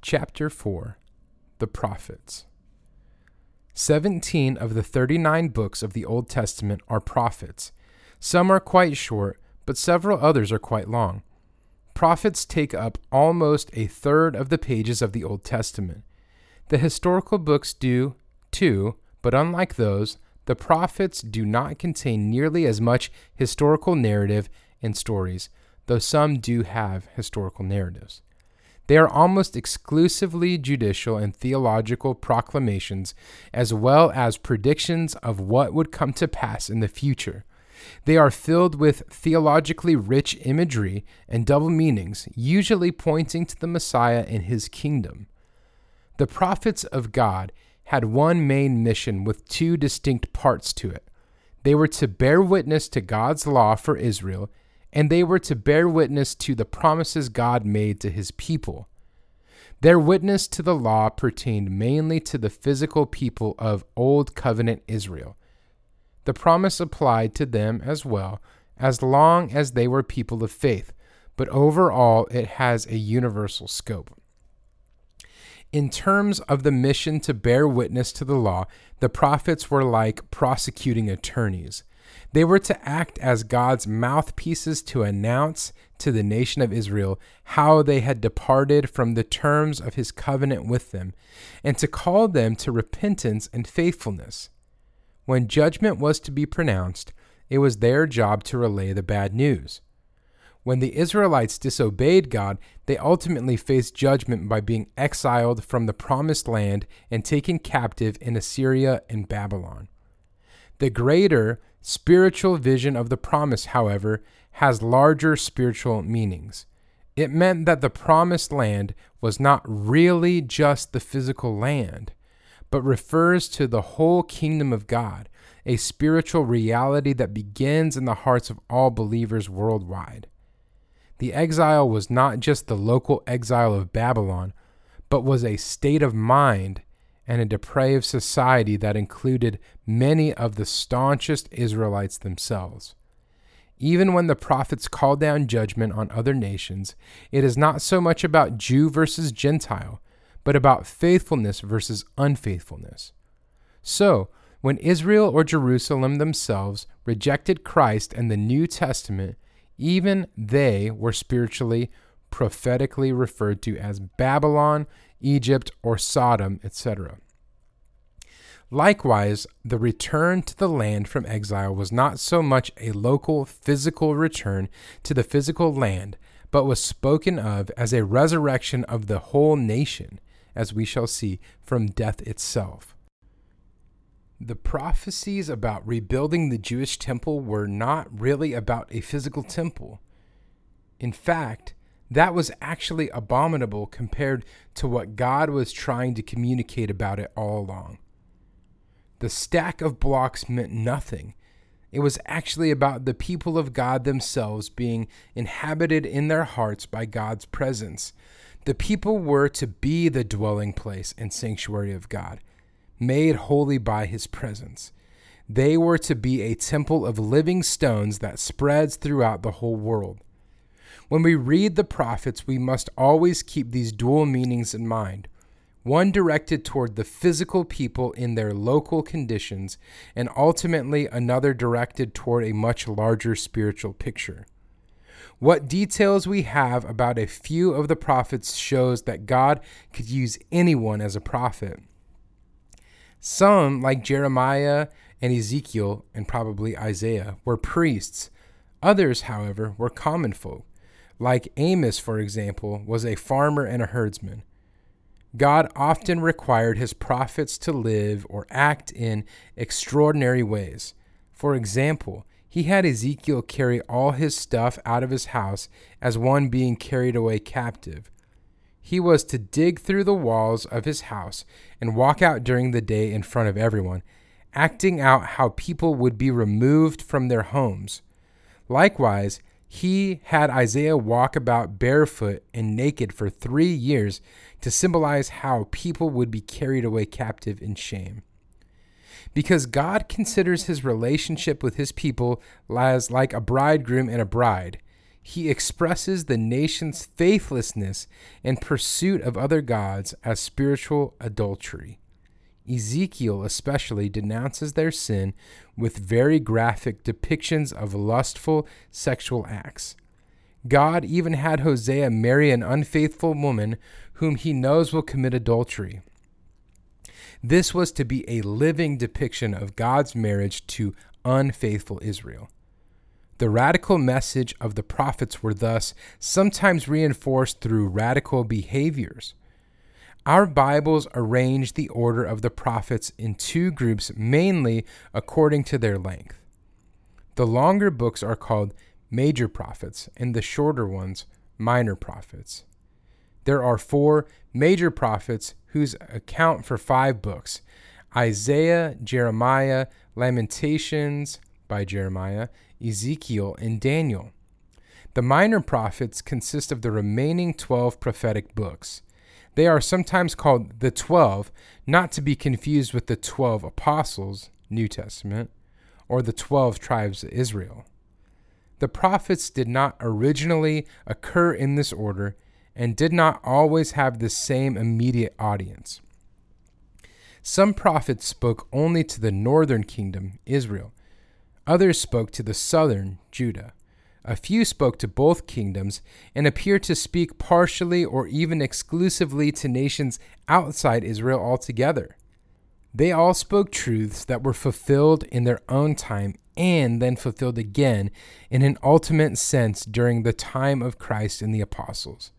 Chapter 4 The Prophets. Seventeen of the thirty nine books of the Old Testament are prophets. Some are quite short, but several others are quite long. Prophets take up almost a third of the pages of the Old Testament. The historical books do, too, but unlike those, the prophets do not contain nearly as much historical narrative and stories, though some do have historical narratives. They are almost exclusively judicial and theological proclamations, as well as predictions of what would come to pass in the future. They are filled with theologically rich imagery and double meanings, usually pointing to the Messiah and his kingdom. The prophets of God had one main mission with two distinct parts to it. They were to bear witness to God's law for Israel and they were to bear witness to the promises God made to his people. Their witness to the law pertained mainly to the physical people of Old Covenant Israel. The promise applied to them as well, as long as they were people of faith, but overall it has a universal scope. In terms of the mission to bear witness to the law, the prophets were like prosecuting attorneys. They were to act as God's mouthpieces to announce to the nation of Israel how they had departed from the terms of his covenant with them, and to call them to repentance and faithfulness. When judgment was to be pronounced, it was their job to relay the bad news. When the Israelites disobeyed God, they ultimately faced judgment by being exiled from the promised land and taken captive in Assyria and Babylon. The greater spiritual vision of the promise, however, has larger spiritual meanings. It meant that the promised land was not really just the physical land, but refers to the whole kingdom of God, a spiritual reality that begins in the hearts of all believers worldwide. The exile was not just the local exile of Babylon, but was a state of mind and a depraved society that included many of the staunchest Israelites themselves. Even when the prophets call down judgment on other nations, it is not so much about Jew versus Gentile, but about faithfulness versus unfaithfulness. So, when Israel or Jerusalem themselves rejected Christ and the New Testament, even they were spiritually, prophetically referred to as Babylon Egypt, or Sodom, etc. Likewise, the return to the land from exile was not so much a local physical return to the physical land, but was spoken of as a resurrection of the whole nation, as we shall see from death itself. The prophecies about rebuilding the Jewish temple were not really about a physical temple. In fact, that was actually abominable compared to what God was trying to communicate about it all along. The stack of blocks meant nothing. It was actually about the people of God themselves being inhabited in their hearts by God's presence. The people were to be the dwelling place and sanctuary of God, made holy by his presence. They were to be a temple of living stones that spreads throughout the whole world. When we read the prophets, we must always keep these dual meanings in mind one directed toward the physical people in their local conditions, and ultimately another directed toward a much larger spiritual picture. What details we have about a few of the prophets shows that God could use anyone as a prophet. Some, like Jeremiah and Ezekiel, and probably Isaiah, were priests. Others, however, were common folk like Amos, for example, was a farmer and a herdsman. God often required his prophets to live or act in extraordinary ways. For example, he had Ezekiel carry all his stuff out of his house as one being carried away captive. He was to dig through the walls of his house and walk out during the day in front of everyone, acting out how people would be removed from their homes. Likewise, he had Isaiah walk about barefoot and naked for three years to symbolize how people would be carried away captive in shame. Because God considers his relationship with his people as like a bridegroom and a bride, he expresses the nation's faithlessness and pursuit of other gods as spiritual adultery. Ezekiel especially denounces their sin with very graphic depictions of lustful sexual acts. God even had Hosea marry an unfaithful woman whom he knows will commit adultery. This was to be a living depiction of God's marriage to unfaithful Israel. The radical message of the prophets were thus sometimes reinforced through radical behaviors. Our Bibles arrange the order of the prophets in two groups mainly according to their length. The longer books are called major prophets, and the shorter ones minor prophets. There are four major prophets whose account for five books Isaiah, Jeremiah, Lamentations by Jeremiah, Ezekiel, and Daniel. The minor prophets consist of the remaining 12 prophetic books. They are sometimes called the 12, not to be confused with the 12 apostles, New Testament, or the 12 tribes of Israel. The prophets did not originally occur in this order and did not always have the same immediate audience. Some prophets spoke only to the northern kingdom, Israel. Others spoke to the southern, Judah. A few spoke to both kingdoms and appear to speak partially or even exclusively to nations outside Israel altogether. They all spoke truths that were fulfilled in their own time and then fulfilled again in an ultimate sense during the time of Christ and the apostles.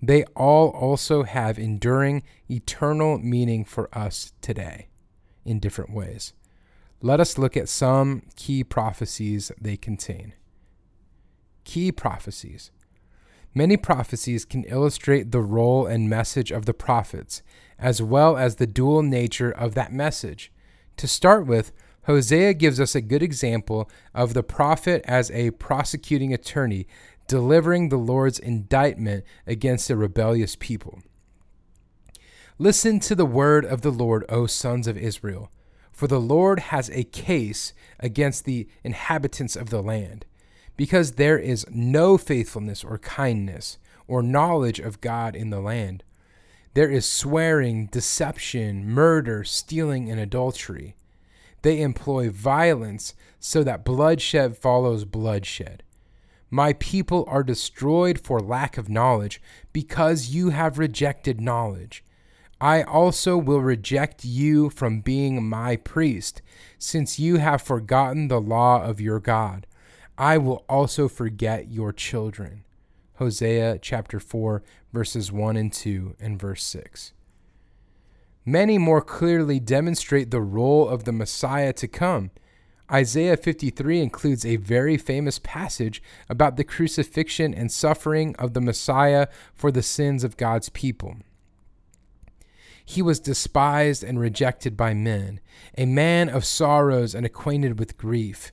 They all also have enduring, eternal meaning for us today in different ways. Let us look at some key prophecies they contain. Key prophecies. Many prophecies can illustrate the role and message of the prophets, as well as the dual nature of that message. To start with, Hosea gives us a good example of the prophet as a prosecuting attorney delivering the Lord's indictment against a rebellious people. Listen to the word of the Lord, O sons of Israel, for the Lord has a case against the inhabitants of the land, because there is no faithfulness or kindness or knowledge of God in the land. There is swearing, deception, murder, stealing, and adultery. They employ violence so that bloodshed follows bloodshed. My people are destroyed for lack of knowledge, because you have rejected knowledge. I also will reject you from being my priest, since you have forgotten the law of your God. I will also forget your children. Hosea chapter 4, verses 1 and 2, and verse 6. Many more clearly demonstrate the role of the Messiah to come. Isaiah 53 includes a very famous passage about the crucifixion and suffering of the Messiah for the sins of God's people. He was despised and rejected by men, a man of sorrows and acquainted with grief.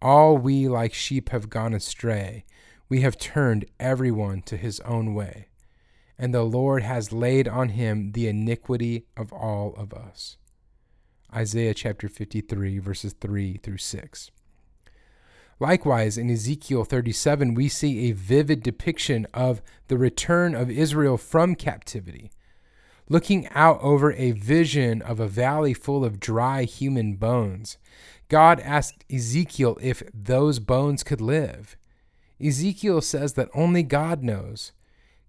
All we like sheep have gone astray, we have turned every one to his own way and the Lord has laid on him the iniquity of all of us. Isaiah chapter 53, verses 3 through 6. Likewise, in Ezekiel 37, we see a vivid depiction of the return of Israel from captivity. Looking out over a vision of a valley full of dry human bones, God asked Ezekiel if those bones could live. Ezekiel says that only God knows.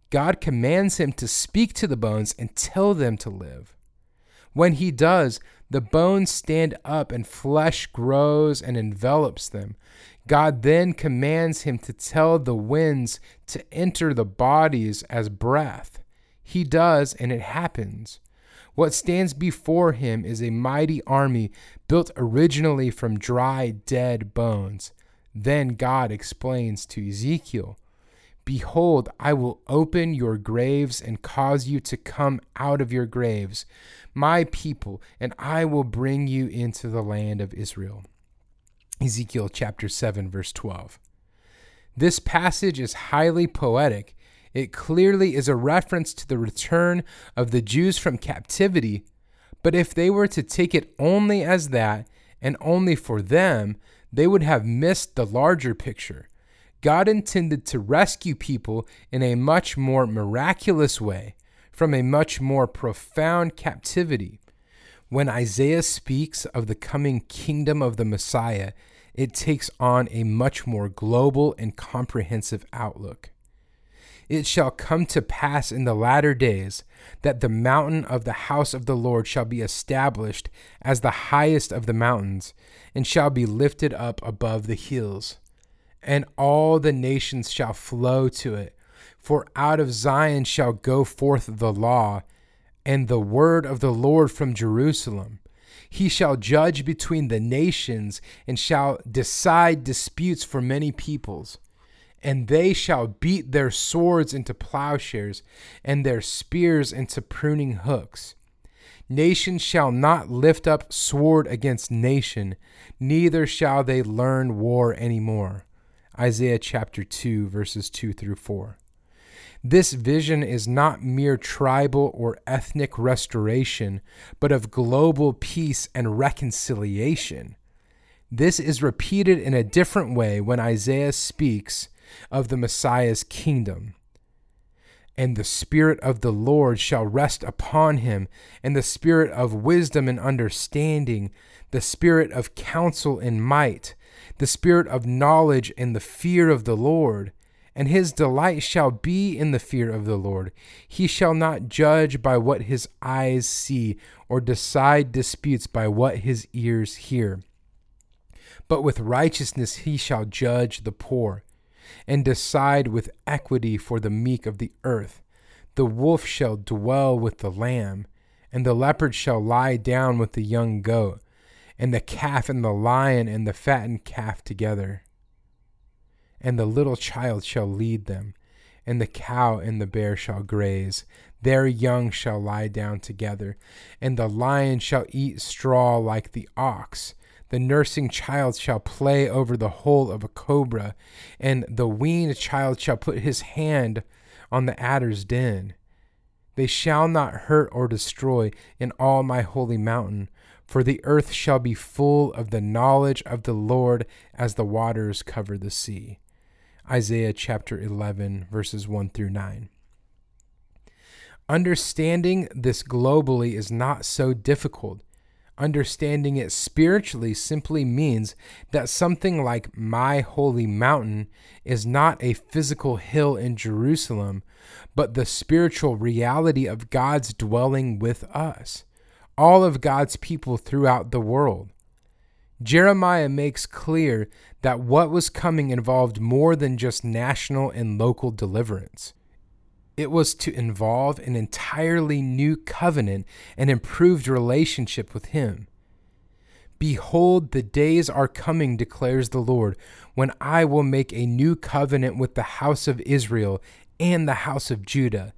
God commands him to speak to the bones and tell them to live. When he does, the bones stand up and flesh grows and envelops them. God then commands him to tell the winds to enter the bodies as breath. He does, and it happens. What stands before him is a mighty army built originally from dry, dead bones. Then God explains to Ezekiel Behold, I will open your graves and cause you to come out of your graves, my people, and I will bring you into the land of Israel. Ezekiel chapter 7, verse 12. This passage is highly poetic. It clearly is a reference to the return of the Jews from captivity, but if they were to take it only as that and only for them, they would have missed the larger picture God intended to rescue people in a much more miraculous way from a much more profound captivity. When Isaiah speaks of the coming kingdom of the Messiah, it takes on a much more global and comprehensive outlook. It shall come to pass in the latter days that the mountain of the house of the Lord shall be established as the highest of the mountains, and shall be lifted up above the hills and all the nations shall flow to it. For out of Zion shall go forth the law, and the word of the Lord from Jerusalem. He shall judge between the nations, and shall decide disputes for many peoples. And they shall beat their swords into plowshares, and their spears into pruning hooks. Nation shall not lift up sword against nation, neither shall they learn war any more. Isaiah chapter 2, verses 2 through 4. This vision is not mere tribal or ethnic restoration, but of global peace and reconciliation. This is repeated in a different way when Isaiah speaks of the Messiah's kingdom. And the Spirit of the Lord shall rest upon him, and the Spirit of wisdom and understanding, the Spirit of counsel and might the spirit of knowledge and the fear of the Lord. And his delight shall be in the fear of the Lord. He shall not judge by what his eyes see, or decide disputes by what his ears hear. But with righteousness he shall judge the poor, and decide with equity for the meek of the earth. The wolf shall dwell with the lamb, and the leopard shall lie down with the young goat and the calf and the lion and the fattened calf together. And the little child shall lead them, and the cow and the bear shall graze. Their young shall lie down together, and the lion shall eat straw like the ox. The nursing child shall play over the hole of a cobra, and the weaned child shall put his hand on the adder's den. They shall not hurt or destroy in all my holy mountain, for the earth shall be full of the knowledge of the Lord as the waters cover the sea. Isaiah chapter 11, verses 1 through 9. Understanding this globally is not so difficult. Understanding it spiritually simply means that something like my holy mountain is not a physical hill in Jerusalem, but the spiritual reality of God's dwelling with us all of God's people throughout the world. Jeremiah makes clear that what was coming involved more than just national and local deliverance. It was to involve an entirely new covenant and improved relationship with Him. Behold, the days are coming, declares the Lord, when I will make a new covenant with the house of Israel and the house of Judah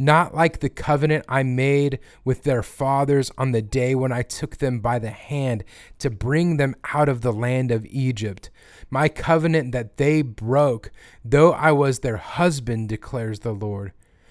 not like the covenant I made with their fathers on the day when I took them by the hand to bring them out of the land of Egypt. My covenant that they broke, though I was their husband, declares the Lord.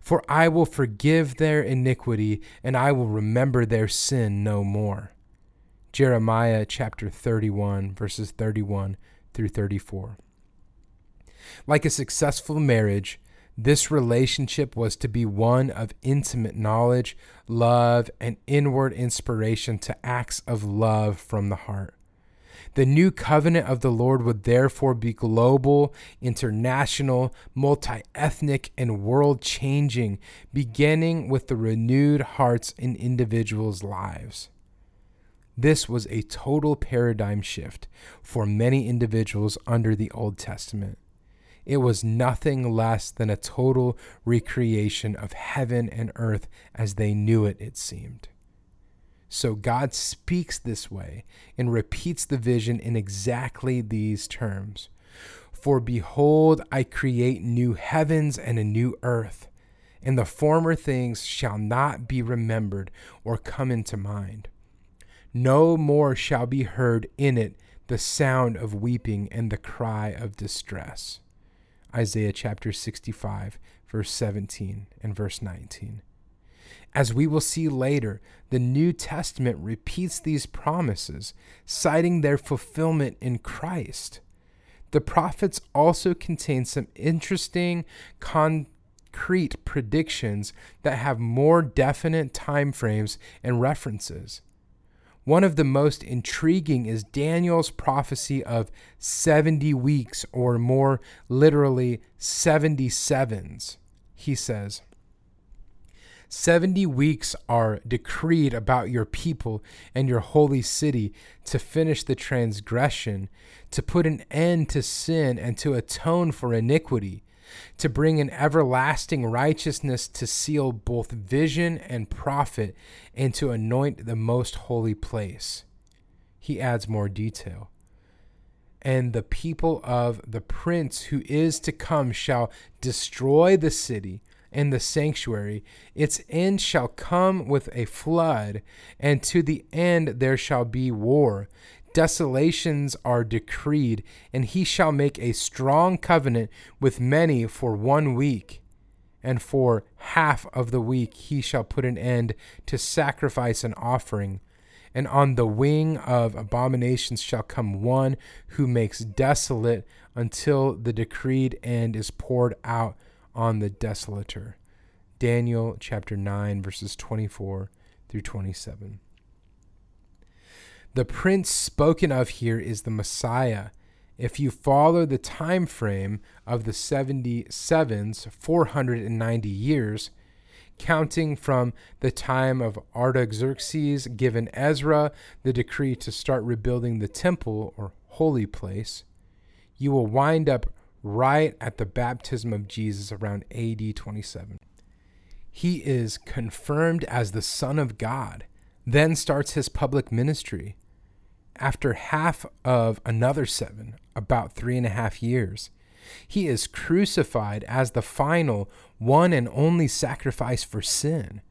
For I will forgive their iniquity, and I will remember their sin no more. Jeremiah chapter 31, verses 31 through 34. Like a successful marriage, this relationship was to be one of intimate knowledge, love, and inward inspiration to acts of love from the heart. The new covenant of the Lord would therefore be global, international, multi ethnic, and world changing, beginning with the renewed hearts in individuals' lives. This was a total paradigm shift for many individuals under the Old Testament. It was nothing less than a total recreation of heaven and earth as they knew it, it seemed. So God speaks this way and repeats the vision in exactly these terms For behold, I create new heavens and a new earth, and the former things shall not be remembered or come into mind. No more shall be heard in it the sound of weeping and the cry of distress. Isaiah chapter 65, verse 17 and verse 19. As we will see later, the New Testament repeats these promises, citing their fulfillment in Christ. The prophets also contain some interesting, concrete predictions that have more definite time frames and references. One of the most intriguing is Daniel's prophecy of 70 weeks, or more literally, 77s. He says, 70 weeks are decreed about your people and your holy city to finish the transgression, to put an end to sin and to atone for iniquity, to bring an everlasting righteousness to seal both vision and prophet, and to anoint the most holy place. He adds more detail and the people of the prince who is to come shall destroy the city and the sanctuary. Its end shall come with a flood, and to the end there shall be war. Desolations are decreed, and he shall make a strong covenant with many for one week. And for half of the week he shall put an end to sacrifice and offering. And on the wing of abominations shall come one who makes desolate until the decreed end is poured out on the desolator. Daniel chapter 9, verses 24 through 27. The prince spoken of here is the Messiah. If you follow the time frame of the 77s, 490 years, counting from the time of Artaxerxes given Ezra the decree to start rebuilding the temple or holy place, you will wind up right at the baptism of Jesus around AD 27. He is confirmed as the Son of God, then starts his public ministry. After half of another seven, about three and a half years, he is crucified as the final, one and only sacrifice for sin.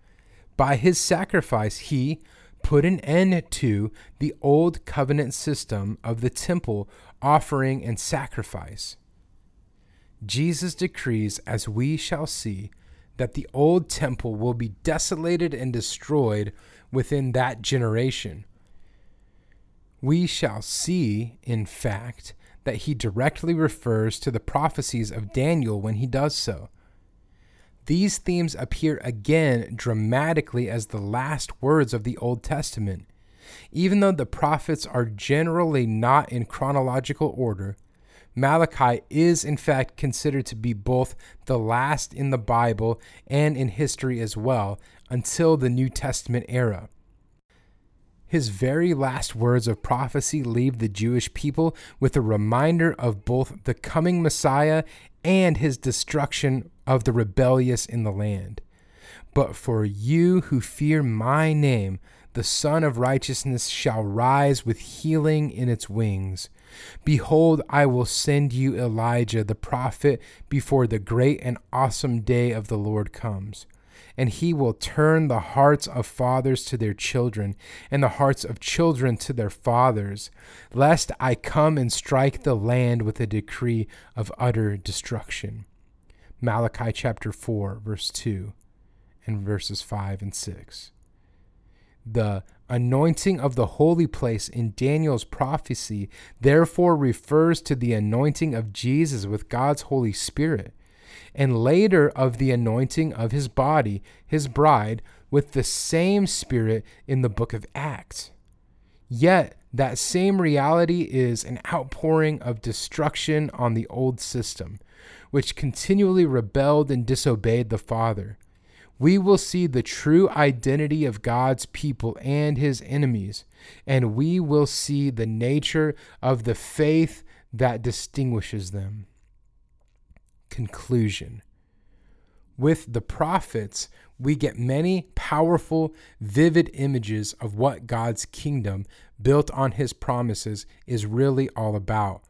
By his sacrifice, he put an end to the old covenant system of the temple offering and sacrifice. Jesus decrees, as we shall see, that the old temple will be desolated and destroyed within that generation. We shall see, in fact, that he directly refers to the prophecies of Daniel when he does so. These themes appear again dramatically as the last words of the Old Testament. Even though the prophets are generally not in chronological order, Malachi is, in fact, considered to be both the last in the Bible and in history as well until the New Testament era. His very last words of prophecy leave the Jewish people with a reminder of both the coming Messiah and his destruction of the rebellious in the land. But for you who fear my name, the Sun of Righteousness shall rise with healing in its wings. Behold, I will send you Elijah the prophet before the great and awesome day of the Lord comes. And he will turn the hearts of fathers to their children, and the hearts of children to their fathers, lest I come and strike the land with a decree of utter destruction. Malachi chapter 4, verse 2, and verses 5 and 6. The anointing of the holy place in Daniel's prophecy therefore refers to the anointing of Jesus with God's Holy Spirit, and later of the anointing of his body, his bride, with the same Spirit in the book of Acts. Yet, that same reality is an outpouring of destruction on the old system, which continually rebelled and disobeyed the Father. We will see the true identity of God's people and his enemies, and we will see the nature of the faith that distinguishes them. Conclusion With the prophets, we get many powerful, vivid images of what God's kingdom, built on his promises, is really all about.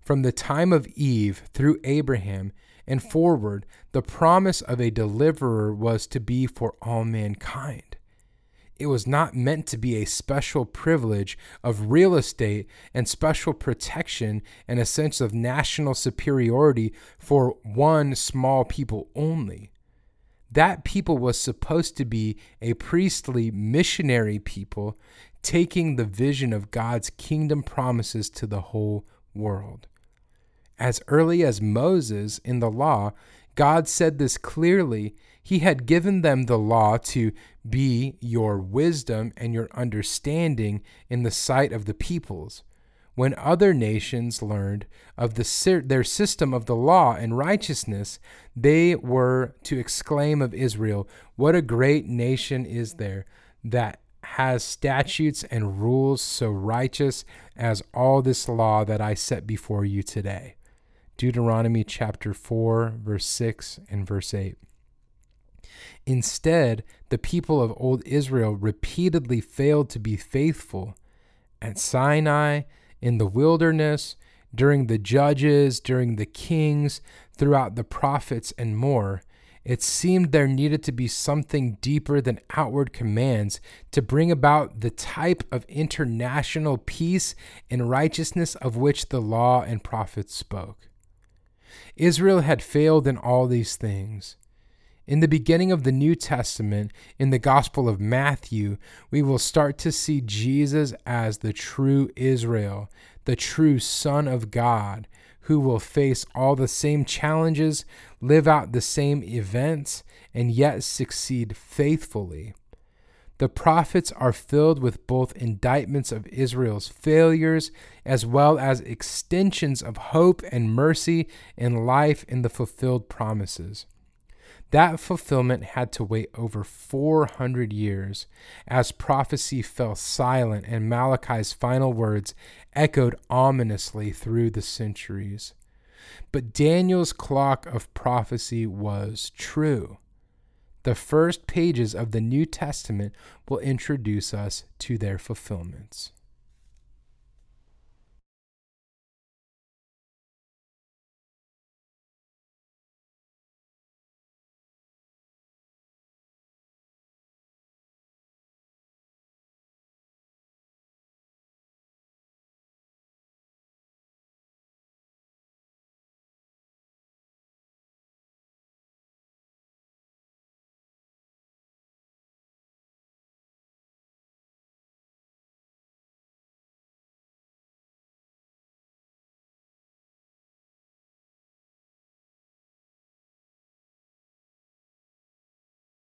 From the time of Eve through Abraham and forward, the promise of a deliverer was to be for all mankind. It was not meant to be a special privilege of real estate and special protection and a sense of national superiority for one small people only. That people was supposed to be a priestly missionary people taking the vision of God's kingdom promises to the whole world. As early as Moses in the law, God said this clearly. He had given them the law to be your wisdom and your understanding in the sight of the peoples. When other nations learned of the, their system of the law and righteousness, they were to exclaim of Israel, What a great nation is there that has statutes and rules so righteous as all this law that I set before you today. Deuteronomy chapter 4, verse 6 and verse 8. Instead, the people of old Israel repeatedly failed to be faithful. At Sinai, in the wilderness, during the judges, during the kings, throughout the prophets, and more, it seemed there needed to be something deeper than outward commands to bring about the type of international peace and righteousness of which the law and prophets spoke. Israel had failed in all these things. In the beginning of the New Testament, in the Gospel of Matthew, we will start to see Jesus as the true Israel, the true Son of God, who will face all the same challenges, live out the same events, and yet succeed faithfully. The prophets are filled with both indictments of Israel's failures as well as extensions of hope and mercy and life in the fulfilled promises. That fulfillment had to wait over 400 years as prophecy fell silent and Malachi's final words echoed ominously through the centuries. But Daniel's clock of prophecy was true. The first pages of the New Testament will introduce us to their fulfillments.